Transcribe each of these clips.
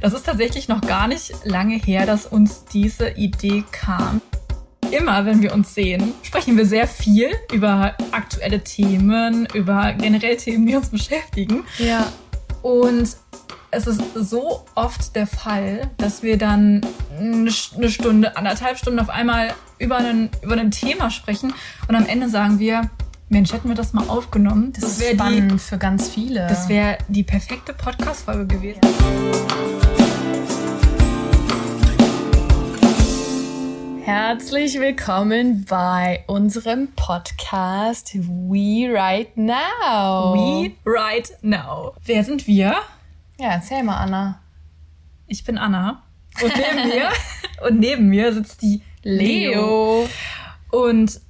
Das ist tatsächlich noch gar nicht lange her, dass uns diese Idee kam. Immer, wenn wir uns sehen, sprechen wir sehr viel über aktuelle Themen, über generell Themen, die uns beschäftigen. Ja. Und es ist so oft der Fall, dass wir dann eine Stunde, anderthalb Stunden auf einmal über, einen, über ein Thema sprechen und am Ende sagen wir, Mensch, hätten wir das mal aufgenommen. Das, das ist spannend die, für ganz viele. Das wäre die perfekte Podcast-Folge gewesen. Herzlich willkommen bei unserem Podcast We Right Now. We Right Now. Wer sind wir? Ja, erzähl mal, Anna. Ich bin Anna. Und neben mir, und neben mir sitzt die Leo. Und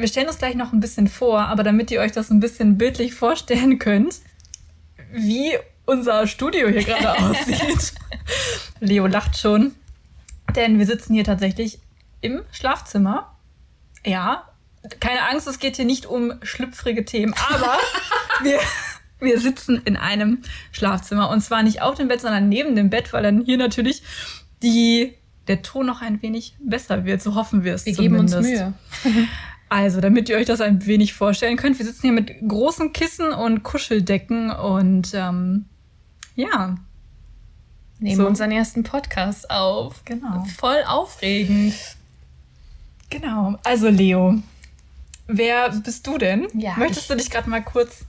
wir stellen uns gleich noch ein bisschen vor, aber damit ihr euch das ein bisschen bildlich vorstellen könnt, wie unser Studio hier gerade aussieht. Leo lacht schon, denn wir sitzen hier tatsächlich im Schlafzimmer. Ja, keine Angst, es geht hier nicht um schlüpfrige Themen, aber wir, wir sitzen in einem Schlafzimmer und zwar nicht auf dem Bett, sondern neben dem Bett, weil dann hier natürlich die, der Ton noch ein wenig besser wird. So hoffen wir es wir zumindest. Geben uns Mühe. Also, damit ihr euch das ein wenig vorstellen könnt, wir sitzen hier mit großen Kissen und Kuscheldecken und ähm, ja. Nehmen so. unseren ersten Podcast auf. Genau. Voll aufregend. Genau. Also, Leo, wer bist du denn? Ja, Möchtest du dich gerade mal kurz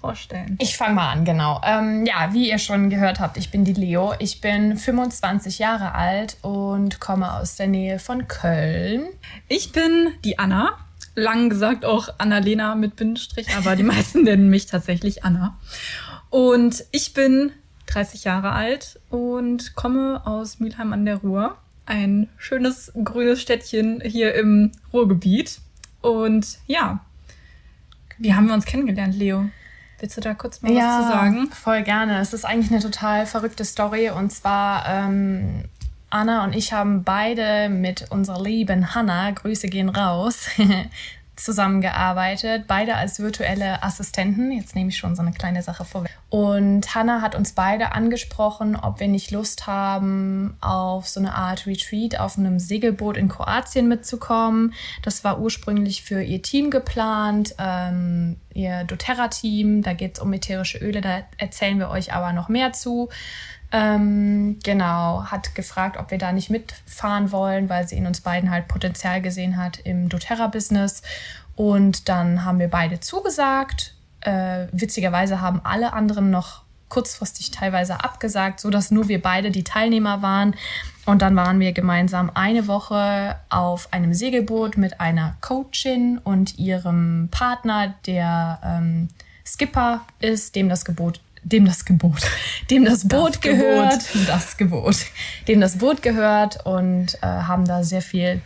vorstellen? Ich fange mal an, genau. Ähm, ja, wie ihr schon gehört habt, ich bin die Leo. Ich bin 25 Jahre alt und komme aus der Nähe von Köln. Ich bin die Anna lang gesagt auch Annalena mit Bindestrich, aber die meisten nennen mich tatsächlich Anna. Und ich bin 30 Jahre alt und komme aus Mülheim an der Ruhr. Ein schönes grünes Städtchen hier im Ruhrgebiet. Und ja, wie haben wir uns kennengelernt, Leo? Willst du da kurz mal ja, was zu sagen? Voll gerne. Es ist eigentlich eine total verrückte Story. Und zwar ähm, Anna und ich haben beide mit unserer lieben Hanna, Grüße gehen raus, zusammengearbeitet, beide als virtuelle Assistenten. Jetzt nehme ich schon so eine kleine Sache vorweg. Und Hanna hat uns beide angesprochen, ob wir nicht Lust haben, auf so eine Art Retreat auf einem Segelboot in Kroatien mitzukommen. Das war ursprünglich für ihr Team geplant, ähm, ihr doTERRA-Team. Da geht es um ätherische Öle, da erzählen wir euch aber noch mehr zu. Ähm, genau, hat gefragt, ob wir da nicht mitfahren wollen, weil sie in uns beiden halt Potenzial gesehen hat im doTERRA-Business. Und dann haben wir beide zugesagt. Äh, witzigerweise haben alle anderen noch kurzfristig teilweise abgesagt, so dass nur wir beide die Teilnehmer waren. Und dann waren wir gemeinsam eine Woche auf einem Segelboot mit einer Coachin und ihrem Partner, der ähm, Skipper ist, dem das Gebot dem das Gebot, dem das Boot das gehört, Gebot. das Gebot, dem das Boot gehört und äh, haben da sehr viel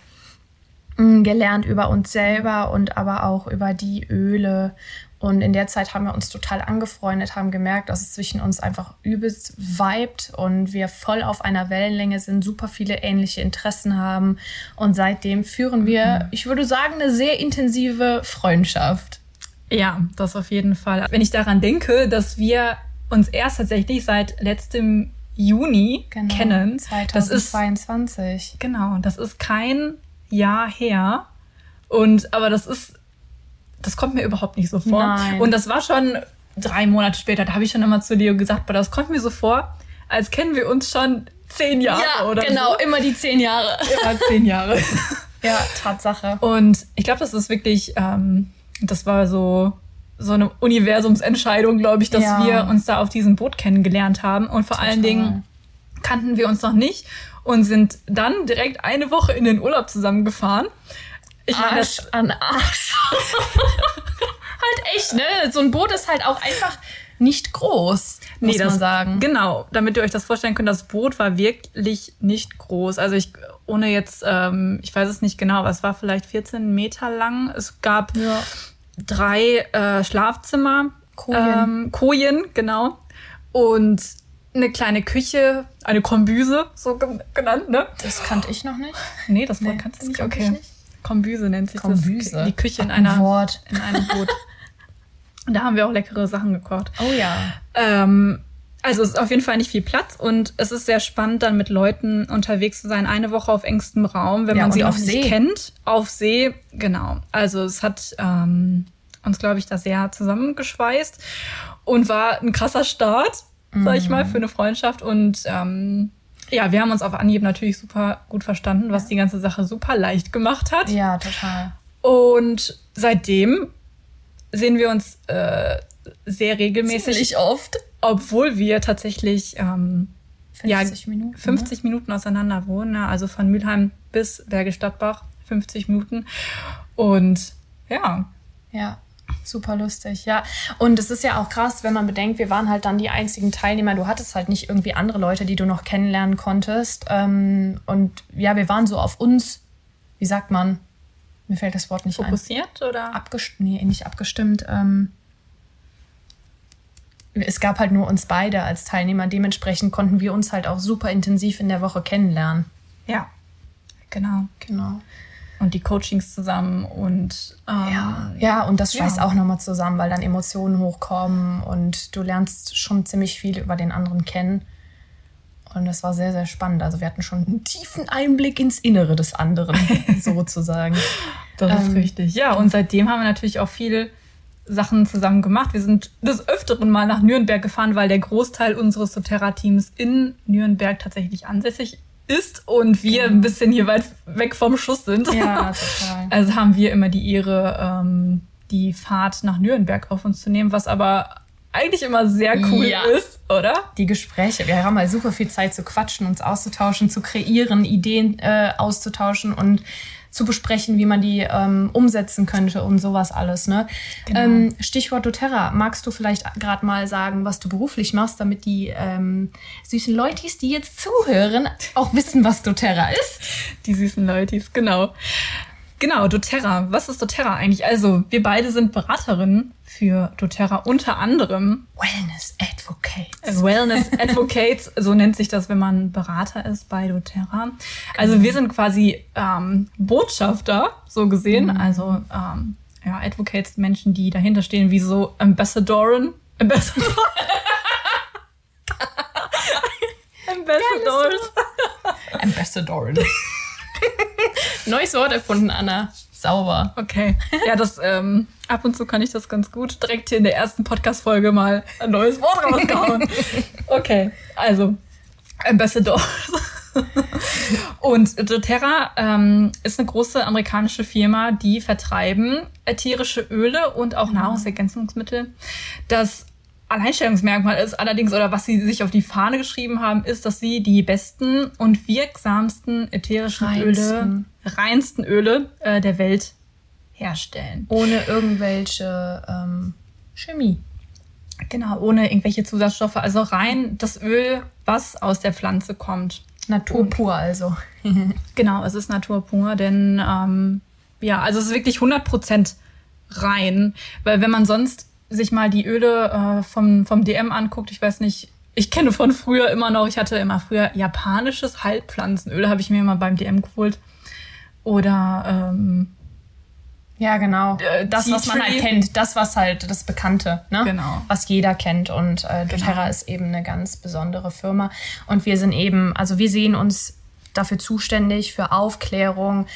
mh, mm, gelernt über uns selber und aber auch über die Öle. Und in der Zeit haben wir uns total angefreundet, haben gemerkt, dass es zwischen uns einfach übelst vibet und wir voll auf einer Wellenlänge sind, super viele ähnliche Interessen haben. Und seitdem führen wir, mhm. ich würde sagen, eine sehr intensive Freundschaft. Ja, das auf jeden Fall. Wenn ich daran denke, dass wir uns erst tatsächlich seit letztem Juni genau, kennen. 2022. Das ist, genau, das ist kein Jahr her. Und aber das ist, das kommt mir überhaupt nicht so vor. Nein. Und das war schon drei Monate später. Da habe ich schon immer zu Leo gesagt, aber das kommt mir so vor, als kennen wir uns schon zehn Jahre ja, oder genau, so. immer die zehn Jahre. Immer zehn Jahre. ja, Tatsache. Und ich glaube, das ist wirklich, ähm, das war so so eine Universumsentscheidung, glaube ich, dass ja. wir uns da auf diesem Boot kennengelernt haben. Und vor Total. allen Dingen kannten wir uns noch nicht und sind dann direkt eine Woche in den Urlaub zusammengefahren. Ich meine, Arsch an Arsch. halt echt, ne? So ein Boot ist halt auch einfach nicht groß, muss nee, das, man sagen. Genau, damit ihr euch das vorstellen könnt, das Boot war wirklich nicht groß. Also ich, ohne jetzt, ähm, ich weiß es nicht genau, aber es war vielleicht 14 Meter lang. Es gab ja drei äh, Schlafzimmer, Kojen. Ähm, Kojen, genau. Und eine kleine Küche, eine Kombüse, so genannt, ne? Das kannte ich noch nicht. Nee, das Wort nee, kannst du nicht. Okay. Nicht. Kombüse nennt sich Kombüse. das. Die Küche in einer Wort. in einem Boot. Und da haben wir auch leckere Sachen gekocht. Oh ja. Ähm, also es ist auf jeden Fall nicht viel Platz und es ist sehr spannend, dann mit Leuten unterwegs zu sein. Eine Woche auf engstem Raum, wenn Ja, man sie auch auf nicht See. kennt. Auf See, genau. Also es hat ähm, uns, glaube ich, da sehr zusammengeschweißt und war ein krasser Start, sag ich mal, Mhm. für eine Freundschaft. Und ähm, ja, wir haben uns auf Anhieb natürlich super gut verstanden, was die ganze Sache super leicht gemacht hat. Ja, total. Und seitdem sehen wir uns äh, sehr regelmäßig, oft. Obwohl wir tatsächlich ähm, 50 ja, Minuten. 50 Minuten auseinander wohnen. Ne? Also von Mülheim bis Bergisch Gladbach 50 Minuten. Und ja, Ja, super lustig, ja. Und es ist ja auch krass, wenn man bedenkt, wir waren halt dann die einzigen Teilnehmer. Du hattest halt nicht irgendwie andere Leute, die du noch kennenlernen konntest. Ähm, und ja, wir waren so auf uns, wie sagt man? Mir fällt das Wort nicht ein. fokussiert oder? Abgestimmt, nee, nicht abgestimmt. Ähm, es gab halt nur uns beide als Teilnehmer. Dementsprechend konnten wir uns halt auch super intensiv in der Woche kennenlernen. Ja, genau. Genau. Und die Coachings zusammen und ähm, Ja, ja, und das schweißt Ja. auch nochmal zusammen, weil dann Emotionen hochkommen und du lernst schon ziemlich viel über den anderen kennen. Und das war sehr, sehr spannend. Also wir hatten schon einen tiefen Einblick ins Innere des anderen, sozusagen. Das ist Ähm, richtig. Ja, und seitdem haben wir natürlich auch viele Sachen zusammen gemacht. Wir sind des Öfteren mal nach Nürnberg gefahren, weil der Großteil unseres doTERRA-Teams in Nürnberg tatsächlich ansässig ist und wir ein bisschen hier weit weg vom Schuss sind. Ja, total. Also haben wir immer die Ehre, ähm, die Fahrt nach Nürnberg auf uns zu nehmen, was aber eigentlich immer sehr cool Ja. ist, oder? Die Gespräche, wir haben halt super viel Zeit zu quatschen, uns auszutauschen, zu kreieren, Ideen äh, auszutauschen und zu besprechen, wie man die ähm, umsetzen könnte und sowas alles. Ne? Genau. Ähm, Stichwort doTERRA. Magst du vielleicht gerade mal sagen, was du beruflich machst, damit die ähm, süßen Leutis, die jetzt zuhören, auch wissen, was doTERRA ist? Die süßen Leutis, genau. Genau, doTERRA. Was ist doTERRA eigentlich? Also, wir beide sind Beraterinnen für doTERRA, unter anderem Wellness Advocates. Wellness Advocates, so nennt sich das, wenn man Berater ist bei doTERRA. Also wir sind quasi ähm, Botschafter, so gesehen. Also ähm, ja, Advocates, Menschen, die dahinter stehen, wie so Ambassadoren. Ambassador. Ambassadors. Ambassadorin. Neues Wort erfunden, Anna. Sauber. Okay. Ja, das ähm, ab und zu kann ich das ganz gut. Direkt hier in der ersten Podcast-Folge mal ein neues Wort rausgehauen. Okay, also Ambassador. und doTERRA ähm, ist eine große amerikanische Firma, die vertreiben ätherische Öle und auch Nahrungsergänzungsmittel. Das Alleinstellungsmerkmal ist allerdings, oder was sie sich auf die Fahne geschrieben haben, ist, dass sie die besten und wirksamsten ätherischen Öle, Reinsten. reinsten Öle äh, der Welt herstellen. Ohne irgendwelche ähm, Chemie. Genau, ohne irgendwelche Zusatzstoffe. Also rein das Öl, was aus der Pflanze kommt. Natur pur also. Genau, es ist Natur pur, denn ähm, ja, also es ist wirklich 100% rein. Weil wenn man sonst sich mal die Öle äh, vom, vom DM anguckt, ich weiß nicht, ich kenne von früher immer noch, ich hatte immer früher japanisches Heilpflanzenöl, habe ich mir immer beim DM geholt. Oder ähm, Ja, genau. Äh, das, was man halt kennt, das, was halt das Bekannte, ne? Genau. Was jeder kennt. Und äh, doTERRA Genau. ist eben eine ganz besondere Firma. Und wir sind eben, also wir sehen uns dafür zuständig, für Aufklärung,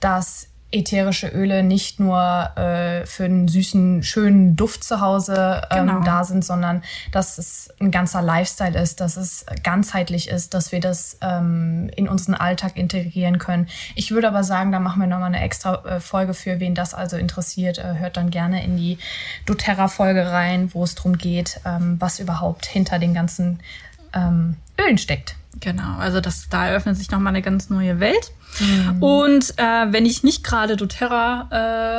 dass ätherische Öle nicht nur äh, für einen süßen, schönen Duft zu Hause ähm, Genau. da sind, sondern dass es ein ganzer Lifestyle ist, dass es ganzheitlich ist, dass wir das ähm, in unseren Alltag integrieren können. Ich würde aber sagen, da machen wir nochmal eine extra äh, Folge für, wen das also interessiert. Äh, hört dann gerne in die doTERRA-Folge rein, wo es darum geht, ähm, was überhaupt hinter den ganzen ähm, Ölen steckt. Genau, also das, da eröffnet sich nochmal eine ganz neue Welt. Und äh, wenn ich nicht gerade doTERRA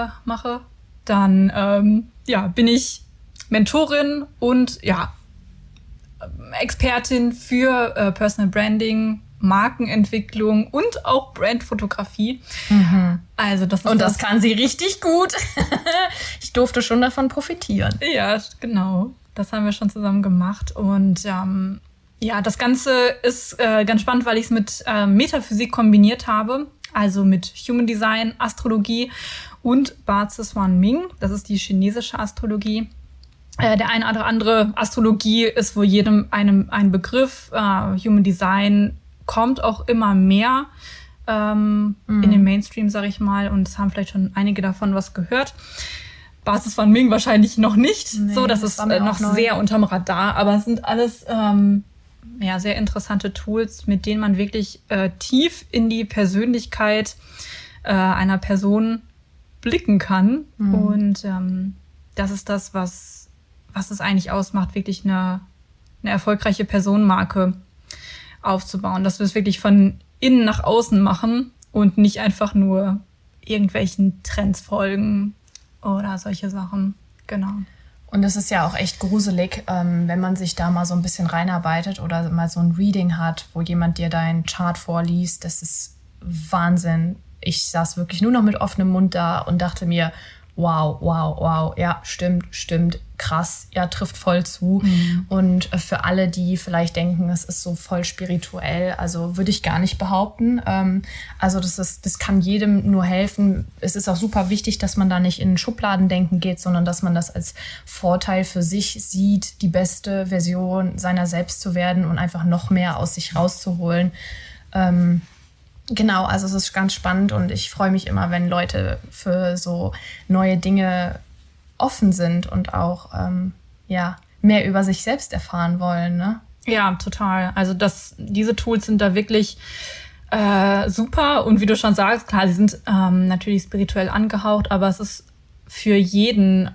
äh, mache, dann ähm, ja, bin ich Mentorin und ja, Expertin für äh, Personal Branding, Markenentwicklung und auch Brandfotografie. Also das Und das kann sie richtig gut. ich durfte schon davon profitieren. Ja, genau. Das haben wir schon zusammen gemacht. Und ähm, ja, das Ganze ist äh, ganz spannend, weil ich es mit äh, Metaphysik kombiniert habe. Also mit Human Design, Astrologie und Ba One Ming. Das ist die chinesische Astrologie. Äh, der eine oder andere Astrologie ist wohl jedem einem ein Begriff. Äh, Human Design kommt auch immer mehr ähm, mhm. in den Mainstream, sag ich mal, und es haben vielleicht schon einige davon was gehört. Basis von Ming wahrscheinlich noch nicht. Nee, so, das, das ist äh, noch neu. sehr unterm Radar, aber es sind alles ähm, ja, sehr interessante Tools, mit denen man wirklich äh, tief in die Persönlichkeit äh, einer Person blicken kann. Mhm. Und ähm, das ist das, was, was es eigentlich ausmacht, wirklich eine, eine erfolgreiche Personenmarke aufzubauen. Dass wir es wirklich von innen nach außen machen und nicht einfach nur irgendwelchen Trends folgen oder solche Sachen. Genau. Und es ist ja auch echt gruselig, ähm, wenn man sich da mal so ein bisschen reinarbeitet oder mal so ein Reading hat, wo jemand dir deinen Chart vorliest. Das ist Wahnsinn. Ich saß wirklich nur noch mit offenem Mund da und dachte mir, wow, wow, wow, ja, stimmt, stimmt, krass, ja, trifft voll zu. Mhm. Und für alle, die vielleicht denken, es ist so voll spirituell, also würde ich gar nicht behaupten. Ähm, also das ist, das kann jedem nur helfen. Es ist auch super wichtig, dass man da nicht in Schubladendenken geht, sondern dass man das als Vorteil für sich sieht, die beste Version seiner selbst zu werden und einfach noch mehr aus sich rauszuholen. Ähm, Genau, also es ist ganz spannend und ich freue mich immer, wenn Leute für so neue Dinge offen sind und auch ähm, ja mehr über sich selbst erfahren wollen. Ne? Ja, total. Also das, diese Tools sind da wirklich äh, super und wie du schon sagst, klar, sie sind ähm, natürlich spirituell angehaucht, aber es ist für jeden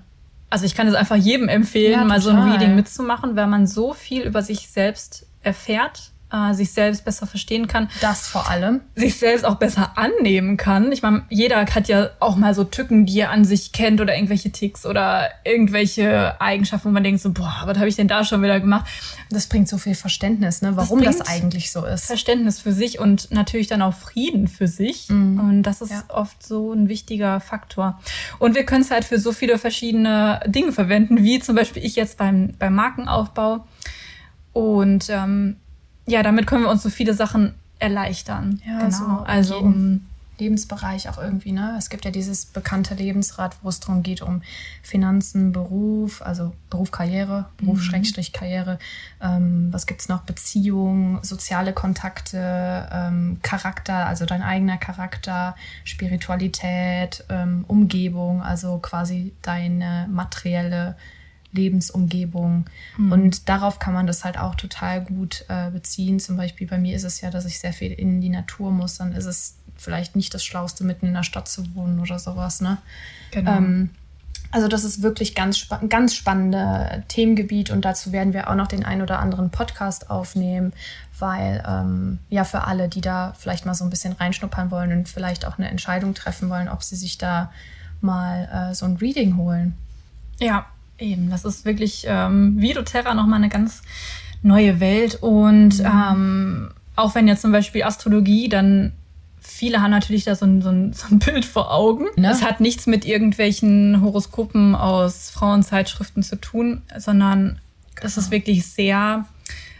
also ich kann es einfach jedem empfehlen, ja, mal so ein Reading mitzumachen, weil man so viel über sich selbst erfährt äh, sich selbst besser verstehen kann. Das vor allem. Sich selbst auch besser annehmen kann. Ich meine, jeder hat ja auch mal so Tücken, die er an sich kennt oder irgendwelche Ticks oder irgendwelche Eigenschaften, wo man denkt so, boah, was habe ich denn da schon wieder gemacht? Das bringt so viel Verständnis, ne, warum das, das eigentlich so ist. Verständnis für sich und natürlich dann auch Frieden für sich. Mhm. Und das ist ja. oft so ein wichtiger Faktor. Und wir können es halt für so viele verschiedene Dinge verwenden, wie zum Beispiel ich jetzt beim, beim Markenaufbau. Und ähm, ja, damit können wir uns so viele Sachen erleichtern. Ja, genau. So also um Lebensbereich auch irgendwie, ne? Es gibt ja dieses bekannte Lebensrad, wo es darum geht, um Finanzen, Beruf, also Beruf, Karriere, Beruf, mhm. Schrägstrich, Karriere. Ähm, was gibt's noch? Beziehung, soziale Kontakte, ähm, Charakter, also dein eigener Charakter, Spiritualität, ähm, Umgebung, also quasi deine materielle Lebensumgebung. Mhm. Und darauf kann man das halt auch total gut äh, beziehen. Zum Beispiel bei mir ist es ja, dass ich sehr viel in die Natur muss. Dann ist es vielleicht nicht das Schlauste, mitten in der Stadt zu wohnen oder sowas. Ne? Genau. Ähm, also das ist wirklich ganz, spa ganz spannende Themengebiet und dazu werden wir auch noch den ein oder anderen Podcast aufnehmen, weil ähm, ja für alle, die da vielleicht mal so ein bisschen reinschnuppern wollen und vielleicht auch eine Entscheidung treffen wollen, ob sie sich da mal äh, so ein Reading holen. Ja, Eben, das ist wirklich ähm, wie doTERRA nochmal eine ganz neue Welt. Und mhm. ähm, auch wenn jetzt zum Beispiel Astrologie, dann viele haben natürlich da so ein, so ein, so ein Bild vor Augen. Ne? Es hat nichts mit irgendwelchen Horoskopen aus Frauenzeitschriften zu tun, sondern genau. es ist wirklich sehr,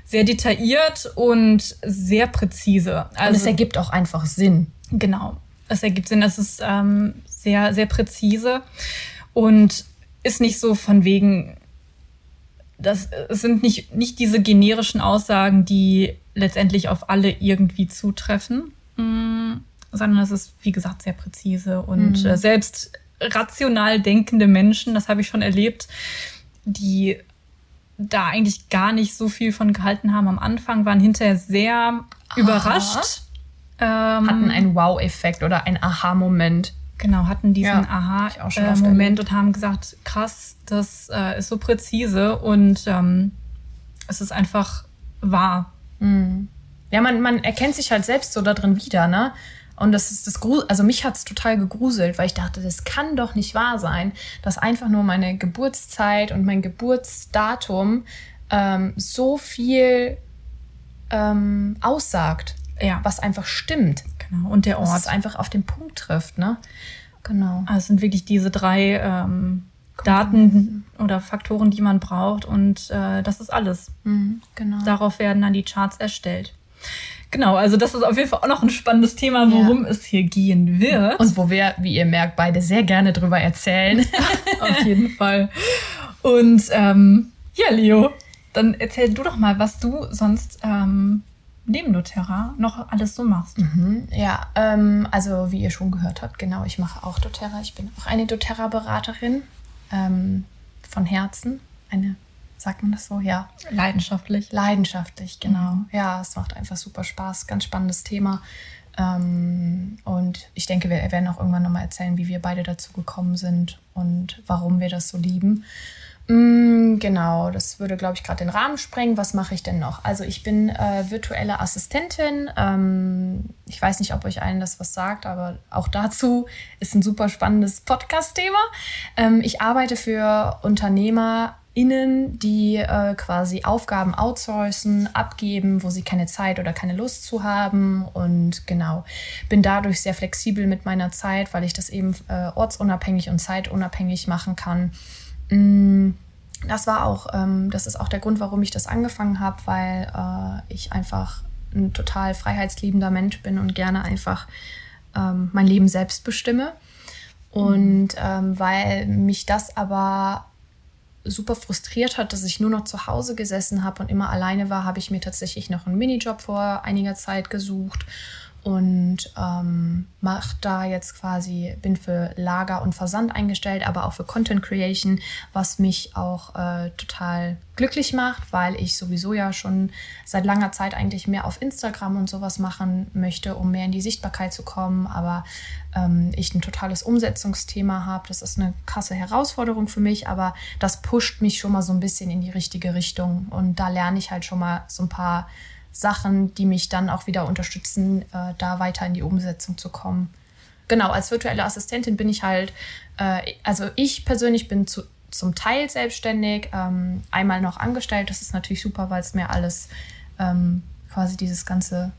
sehr detailliert und sehr präzise. Also, und es ergibt auch einfach Sinn. Genau. Es ergibt Sinn. Es ist ähm, sehr, sehr präzise. Und ist nicht so von wegen, das sind nicht, nicht diese generischen Aussagen, die letztendlich auf alle irgendwie zutreffen, mm, sondern es ist, wie gesagt, sehr präzise und mhm. äh, selbst rational denkende Menschen, das habe ich schon erlebt, die da eigentlich gar nicht so viel von gehalten haben am Anfang, waren hinterher sehr Aha. überrascht. Ähm, Hatten einen Wow-Effekt oder einen Aha-Moment. Genau, hatten diesen ja, Aha-Moment äh, und haben gesagt, krass, das äh, ist so präzise und ähm, es ist einfach wahr. Mhm. Ja, man, man erkennt sich halt selbst so da drin wieder, ne? Und das ist das Grusel, also mich hat es total gegruselt, weil ich dachte, das kann doch nicht wahr sein, dass einfach nur meine Geburtszeit und mein Geburtsdatum ähm, so viel ähm, aussagt, ja. was einfach stimmt. Genau. Und der Ort. Es einfach auf den Punkt trifft, ne? Genau. Also es sind wirklich diese drei ähm, Daten oder Faktoren, die man braucht. Und äh, das ist alles. Mhm, genau. Darauf werden dann die Charts erstellt. Genau, also das ist auf jeden Fall auch noch ein spannendes Thema, worum ja. es hier gehen wird. Und wo wir, wie ihr merkt, beide sehr gerne drüber erzählen. auf jeden Fall. Und ähm, ja, Leo, dann erzähl du doch mal, was du sonst ähm, neben doTERRA noch alles so machst. Mhm, ja, ähm, also wie ihr schon gehört habt, genau, ich mache auch doTERRA. Ich bin auch eine doTERRA-Beraterin ähm, von Herzen. Eine, sagt man das so? Ja. Leidenschaftlich. Leidenschaftlich, genau. Mhm. Ja, es macht einfach super Spaß. Ganz spannendes Thema. Ähm, und ich denke, wir werden auch irgendwann nochmal erzählen, wie wir beide dazu gekommen sind und warum wir das so lieben. Mm, genau, das würde, glaube ich, gerade den Rahmen sprengen. Was mache ich denn noch? Also ich bin äh, virtuelle Assistentin. Ähm, ich weiß nicht, ob euch allen das was sagt, aber auch dazu ist ein super spannendes Podcast-Thema. Ähm, ich arbeite für UnternehmerInnen, die äh, quasi Aufgaben outsourcen, abgeben, wo sie keine Zeit oder keine Lust zu haben. Und genau, bin dadurch sehr flexibel mit meiner Zeit, weil ich das eben äh, ortsunabhängig und zeitunabhängig machen kann. Mm, das war auch, ähm, das ist auch der Grund, warum ich das angefangen habe, weil äh, ich einfach ein total freiheitsliebender Mensch bin und gerne einfach ähm, mein Leben selbst bestimme. Und ähm, weil mich das aber super frustriert hat, dass ich nur noch zu Hause gesessen habe und immer alleine war, habe ich mir tatsächlich noch einen Minijob vor einiger Zeit gesucht und ähm, mache da jetzt quasi, bin für Lager und Versand eingestellt, aber auch für Content Creation, was mich auch äh, total glücklich macht, weil ich sowieso ja schon seit langer Zeit eigentlich mehr auf Instagram und sowas machen möchte, um mehr in die Sichtbarkeit zu kommen. Aber ähm, ich ein totales Umsetzungsthema habe. Das ist eine krasse Herausforderung für mich, aber das pusht mich schon mal so ein bisschen in die richtige Richtung. Und da lerne ich halt schon mal so ein paar Sachen, die mich dann auch wieder unterstützen, äh, da weiter in die Umsetzung zu kommen. Genau, als virtuelle Assistentin bin ich halt, äh, also ich persönlich bin zu, zum Teil selbstständig, ähm, einmal noch angestellt. Das ist natürlich super, weil es mir alles ähm, quasi dieses ganze,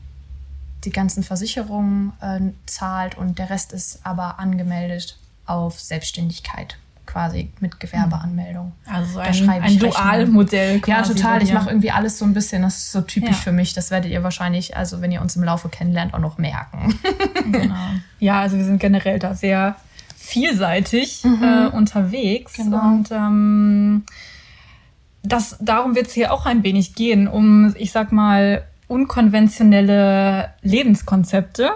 die ganzen Versicherungen äh, zahlt und der Rest ist aber angemeldet auf Selbstständigkeit quasi mit Gewerbeanmeldung. Also so ein, ein Dualmodell. Ja, total. Ich mache irgendwie alles so ein bisschen, das ist so typisch ja. für mich. Das werdet ihr wahrscheinlich, also wenn ihr uns im Laufe kennenlernt, auch noch merken. genau. Ja, also wir sind generell da sehr vielseitig mhm. äh, unterwegs. Genau. Und ähm, das, darum wird es hier auch ein wenig gehen, um, ich sag mal, unkonventionelle Lebenskonzepte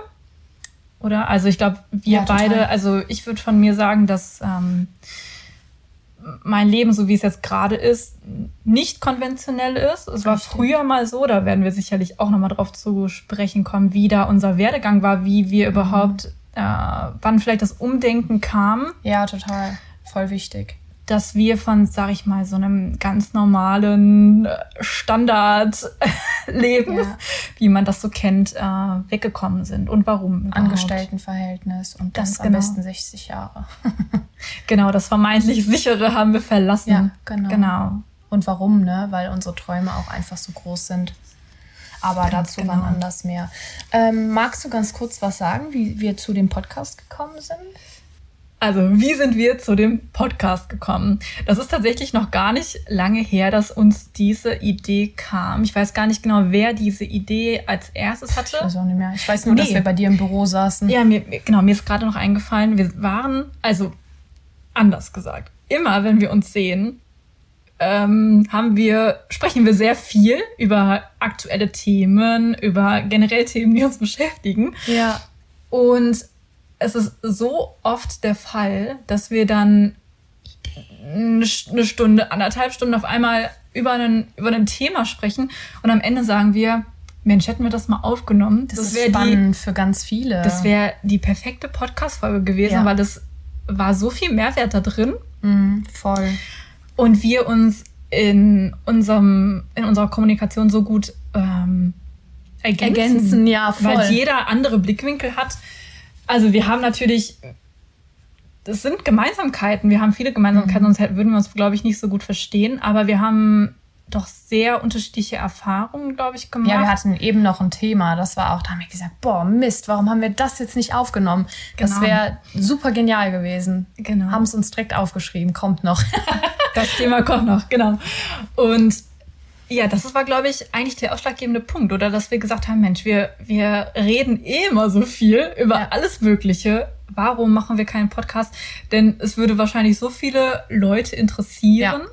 oder? Also ich glaube, wir ja, beide, also ich würde von mir sagen, dass ähm, mein Leben, so wie es jetzt gerade ist, nicht konventionell ist. Es war früher mal so, da werden wir sicherlich auch nochmal drauf zu sprechen kommen, wie da unser Werdegang war, wie wir mhm. überhaupt, äh, wann vielleicht das Umdenken kam. Ja, total. Voll wichtig dass wir von, sag ich mal, so einem ganz normalen äh, Standardleben, ja. wie man das so kennt, äh, weggekommen sind und warum. Überhaupt. Angestelltenverhältnis und das, das am genau. besten 60 Jahre. genau, das vermeintlich sichere haben wir verlassen. Ja, genau. genau. Und warum, ne? Weil unsere Träume auch einfach so groß sind. Aber ganz dazu genau. wann anders mehr. Ähm, magst du ganz kurz was sagen, wie wir zu dem Podcast gekommen sind? Also, wie sind wir zu dem Podcast gekommen? Das ist tatsächlich noch gar nicht lange her, dass uns diese Idee kam. Ich weiß gar nicht genau, wer diese Idee als erstes hatte. Ich weiß auch nicht mehr. Ich weiß nur, nee. dass wir bei dir im Büro saßen. Ja, mir, genau, mir ist gerade noch eingefallen, wir waren, also anders gesagt, immer wenn wir uns sehen, ähm, haben wir, sprechen wir sehr viel über aktuelle Themen, über generell Themen, die uns beschäftigen. Ja. Und es ist so oft der Fall, dass wir dann eine Stunde, anderthalb Stunden auf einmal über, einen, über ein Thema sprechen und am Ende sagen wir, Mensch, hätten wir das mal aufgenommen. Das, das ist spannend die, für ganz viele. Das wäre die perfekte Podcast-Folge gewesen, ja. weil das war so viel Mehrwert da drin. Mm, voll. Und wir uns in, unserem, in unserer Kommunikation so gut ähm, ergänzen. Ergänzen, ja, voll. Weil jeder andere Blickwinkel hat also wir haben natürlich, das sind Gemeinsamkeiten. Wir haben viele Gemeinsamkeiten, mhm. sonst würden wir uns, glaube ich, nicht so gut verstehen. Aber wir haben doch sehr unterschiedliche Erfahrungen, glaube ich, gemacht. Ja, wir hatten eben noch ein Thema, das war auch, da haben wir gesagt, boah, Mist, warum haben wir das jetzt nicht aufgenommen? Genau. Das wäre super genial gewesen. Genau. Haben es uns direkt aufgeschrieben, kommt noch. das Thema kommt noch, genau. Und ja, das war, glaube ich, eigentlich der ausschlaggebende Punkt, oder dass wir gesagt haben, Mensch, wir, wir reden eh immer so viel über ja. alles Mögliche. Warum machen wir keinen Podcast? Denn es würde wahrscheinlich so viele Leute interessieren. Ja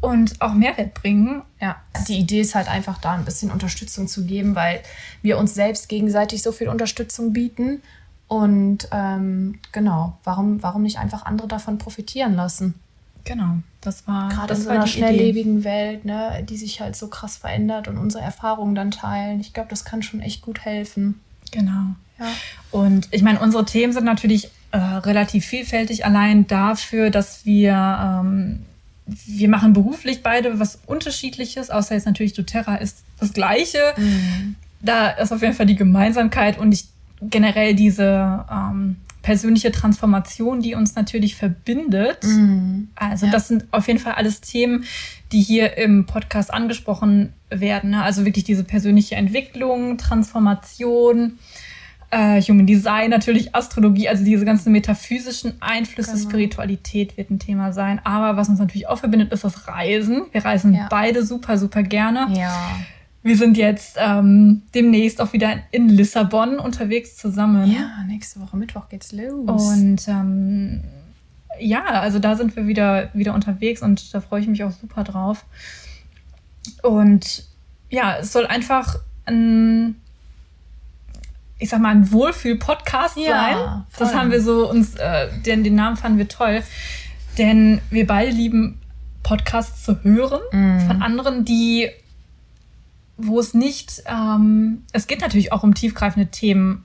und auch Mehrwert bringen. Ja, die Idee ist halt einfach da ein bisschen Unterstützung zu geben, weil wir uns selbst gegenseitig so viel Unterstützung bieten. Und ähm, genau, warum, warum nicht einfach andere davon profitieren lassen? Genau, das war gerade in so einer schnelllebigen Idee. Welt, ne, die sich halt so krass verändert und unsere Erfahrungen dann teilen. Ich glaube, das kann schon echt gut helfen. Genau. Ja. Und ich meine, unsere Themen sind natürlich äh, relativ vielfältig, allein dafür, dass wir ähm, wir machen beruflich beide was Unterschiedliches, außer jetzt natürlich doTERRA ist das Gleiche. Mhm. Da ist auf jeden Fall die Gemeinsamkeit und ich generell diese ähm, persönliche Transformation, die uns natürlich verbindet. Mhm. Also ja. das sind auf jeden Fall alles Themen, die hier im Podcast angesprochen werden. Ne? Also wirklich diese persönliche Entwicklung, Transformation, äh, Human Design, natürlich Astrologie, also diese ganzen metaphysischen Einflüsse, genau. Spiritualität wird ein Thema sein. Aber was uns natürlich auch verbindet, ist das Reisen. Wir reisen ja. beide super, super gerne. Ja. Wir sind jetzt ähm, demnächst auch wieder in Lissabon unterwegs zusammen. Ja, nächste Woche Mittwoch geht's los. Und ähm, ja, also da sind wir wieder, wieder unterwegs und da freue ich mich auch super drauf. Und ja, es soll einfach ein ich sag mal, ein Wohlfühl-Podcast ja, sein. Voll. Das haben wir so uns, äh, den, den Namen fanden wir toll. Denn wir beide lieben Podcasts zu hören mm. von anderen, die, wo es nicht, ähm, es geht natürlich auch um tiefgreifende Themen.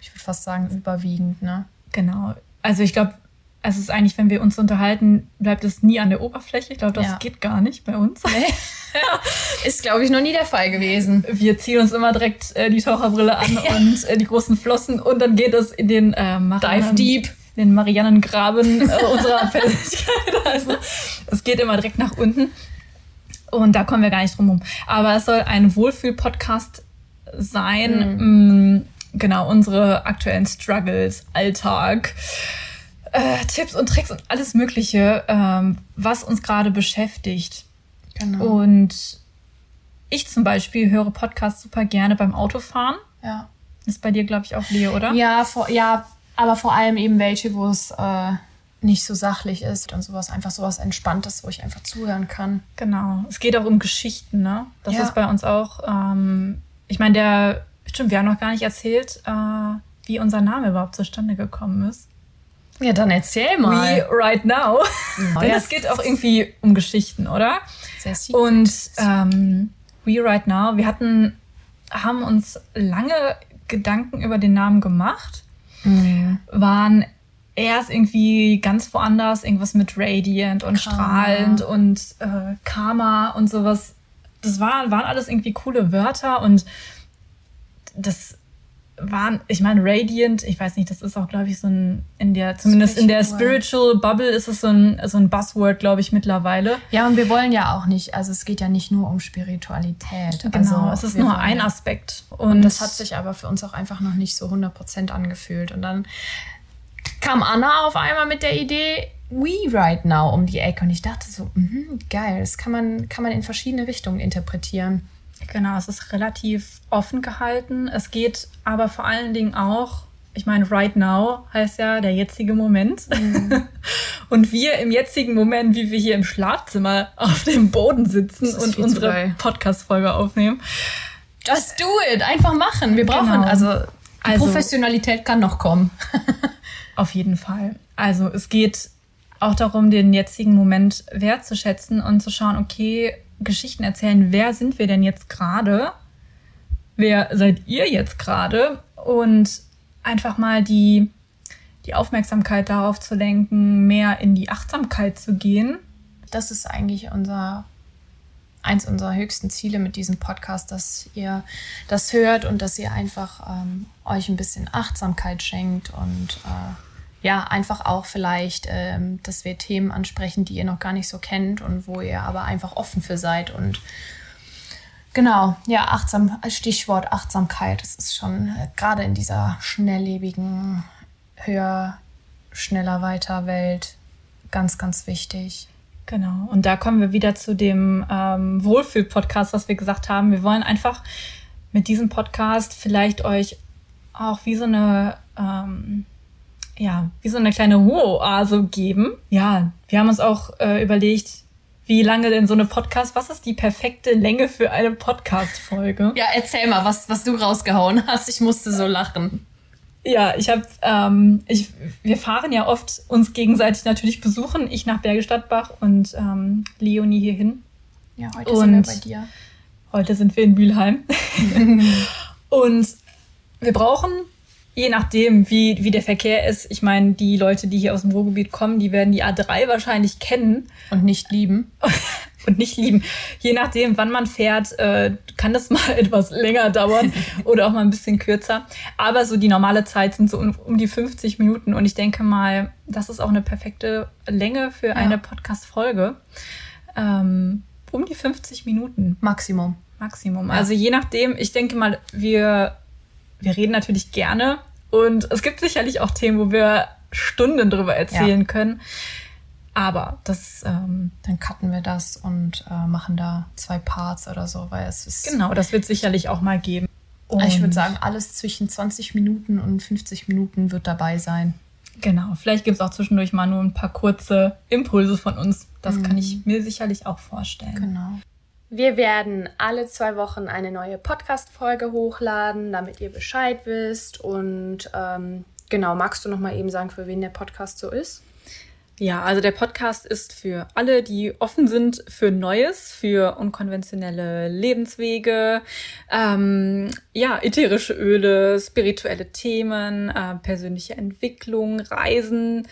Ich würde fast sagen, überwiegend, ne? Genau. Also ich glaube, es ist eigentlich, wenn wir uns unterhalten, bleibt es nie an der Oberfläche. Ich glaube, das ja. geht gar nicht bei uns. Nee. ist, glaube ich, noch nie der Fall gewesen. Wir ziehen uns immer direkt äh, die Taucherbrille an ja. und äh, die großen Flossen und dann geht es in den äh, Dive Deep. Den Mariannengraben äh, unserer Persönlichkeit. Also es geht immer direkt nach unten. Und da kommen wir gar nicht drum herum. Aber es soll ein Wohlfühl-Podcast sein. Mhm. Mm, genau, unsere aktuellen Struggles, Alltag äh, Tipps und Tricks und alles Mögliche, ähm, was uns gerade beschäftigt. Genau. Und ich zum Beispiel höre Podcasts super gerne beim Autofahren. Ja. Ist bei dir, glaube ich, auch Leo, oder? Ja, vor, ja, aber vor allem eben welche, wo es äh, nicht so sachlich ist und sowas, einfach sowas Entspanntes, wo ich einfach zuhören kann. Genau. Es geht auch um Geschichten, ne? Das ja. ist bei uns auch. Ähm, ich meine, der, stimmt, wir haben noch gar nicht erzählt, äh, wie unser Name überhaupt zustande gekommen ist. Ja, dann erzähl mal. We Right Now. Oh, Denn es geht auch irgendwie um Geschichten, oder? Sehr süß. Und ähm, We Right Now, wir hatten, haben uns lange Gedanken über den Namen gemacht, mhm. waren erst irgendwie ganz woanders, irgendwas mit Radiant und Karma. strahlend und äh, Karma und sowas. Das war, waren alles irgendwie coole Wörter und das waren, ich meine, Radiant, ich weiß nicht, das ist auch, glaube ich, so ein, in der, zumindest in der Spiritual Bubble ist es so ein, so ein Buzzword, glaube ich, mittlerweile. Ja, und wir wollen ja auch nicht, also es geht ja nicht nur um Spiritualität. Genau, also es ist nur ein Aspekt. Und, und, das hat sich aber für uns auch einfach noch nicht so 100% angefühlt. Und dann kam Anna auf einmal mit der Idee, We Right Now um die Ecke. Und ich dachte so, mh, geil, das kann man, kann man in verschiedene Richtungen interpretieren. Genau, es ist relativ offen gehalten. Es geht aber vor allen Dingen auch, ich meine, right now heißt ja der jetzige Moment. Mhm. Und wir im jetzigen Moment, wie wir hier im Schlafzimmer auf dem Boden sitzen und unsere Podcast-Folge aufnehmen. Just do it, einfach machen. Wir brauchen, genau. also, also Professionalität kann noch kommen. auf jeden Fall. Also es geht auch darum, den jetzigen Moment wertzuschätzen und zu schauen, okay, Geschichten erzählen, wer sind wir denn jetzt gerade? Wer seid ihr jetzt gerade? Und einfach mal die, die Aufmerksamkeit darauf zu lenken, mehr in die Achtsamkeit zu gehen. Das ist eigentlich unser eins unserer höchsten Ziele mit diesem Podcast, dass ihr das hört und dass ihr einfach ähm, euch ein bisschen Achtsamkeit schenkt und äh, ja, einfach auch vielleicht, ähm, dass wir Themen ansprechen, die ihr noch gar nicht so kennt und wo ihr aber einfach offen für seid. Und genau, ja, achtsam, Stichwort Achtsamkeit, das ist schon äh, gerade in dieser schnelllebigen, höher, schneller, weiter Welt ganz, ganz wichtig. Genau. Und da kommen wir wieder zu dem ähm, Wohlfühl-Podcast, was wir gesagt haben. Wir wollen einfach mit diesem Podcast vielleicht euch auch wie so eine, ähm, ja, wie so eine kleine Ruheoase geben. Ja, wir haben uns auch äh, überlegt, wie lange denn so eine Podcast, was ist die perfekte Länge für eine Podcast-Folge? Ja, erzähl mal, was, was du rausgehauen hast. Ich musste so lachen. Ja, ich habe, ähm, ich, wir fahren ja oft uns gegenseitig natürlich besuchen. Ich nach Bergestadtbach und ähm, Leonie hierhin. Ja, heute und sind wir bei dir. Heute sind wir in Mülheim. und wir brauchen, je nachdem, wie, wie der Verkehr ist, ich meine, die Leute, die hier aus dem Ruhrgebiet kommen, die werden die A3 wahrscheinlich kennen. Und nicht lieben. und nicht lieben. Je nachdem, wann man fährt, äh, kann das mal etwas länger dauern oder auch mal ein bisschen kürzer. Aber so die normale Zeit sind so um, um die 50 Minuten und ich denke mal, das ist auch eine perfekte Länge für ja. eine Podcast-Folge. Ähm, um die 50 Minuten. Maximum. Maximum. Ja. Also je nachdem, ich denke mal, wir, wir reden natürlich gerne und es gibt sicherlich auch Themen, wo wir Stunden drüber erzählen ja. können. Aber das. Ähm, Dann cutten wir das und äh, machen da zwei Parts oder so, weil es ist. Genau, das wird sicherlich auch mal geben. Und ich würde sagen, alles zwischen 20 Minuten und 50 Minuten wird dabei sein. Genau, vielleicht gibt es auch zwischendurch mal nur ein paar kurze Impulse von uns. Das mhm. kann ich mir sicherlich auch vorstellen. Genau. Wir werden alle zwei Wochen eine neue Podcast-Folge hochladen, damit ihr Bescheid wisst. Und ähm, genau, magst du noch mal eben sagen, für wen der Podcast so ist? Ja, also der Podcast ist für alle, die offen sind für Neues, für unkonventionelle Lebenswege, ähm, ja, ätherische Öle, spirituelle Themen, äh, persönliche Entwicklung, Reisen,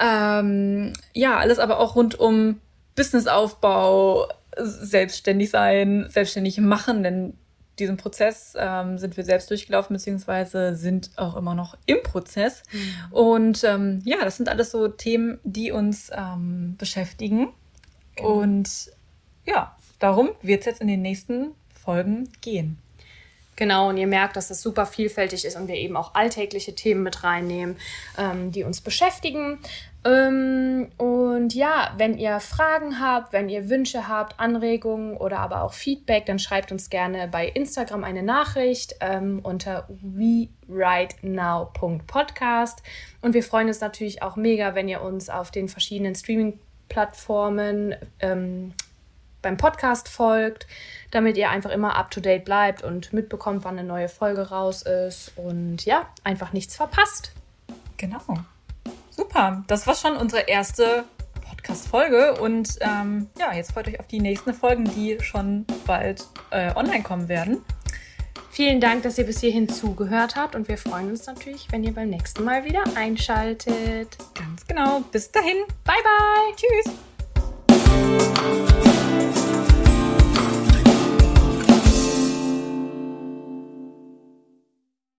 ähm, ja, alles aber auch rund um Businessaufbau, selbstständig sein, selbstständig machen, denn diesen Prozess ähm, sind wir selbst durchgelaufen, beziehungsweise sind auch immer noch im Prozess. Mhm. Und ähm, ja, das sind alles so Themen, die uns ähm, beschäftigen. Genau. Und ja, darum wird es jetzt in den nächsten Folgen gehen. Genau, und ihr merkt, dass das super vielfältig ist und wir eben auch alltägliche Themen mit reinnehmen, ähm, die uns beschäftigen. Ähm, und ja, wenn ihr Fragen habt, wenn ihr Wünsche habt, Anregungen oder aber auch Feedback, dann schreibt uns gerne bei Instagram eine Nachricht ähm, unter werightnow.podcast. Und wir freuen uns natürlich auch mega, wenn ihr uns auf den verschiedenen Streaming-Plattformen ähm, beim Podcast folgt, damit ihr einfach immer up-to-date bleibt und mitbekommt, wann eine neue Folge raus ist und ja, einfach nichts verpasst. Genau. Super, das war schon unsere erste Podcast-Folge und ähm, ja, jetzt freut euch auf die nächsten Folgen, die schon bald äh, online kommen werden. Vielen Dank, dass ihr bis hierhin zugehört habt und wir freuen uns natürlich, wenn ihr beim nächsten Mal wieder einschaltet. Ganz genau. Bis dahin. Bye bye. Tschüss.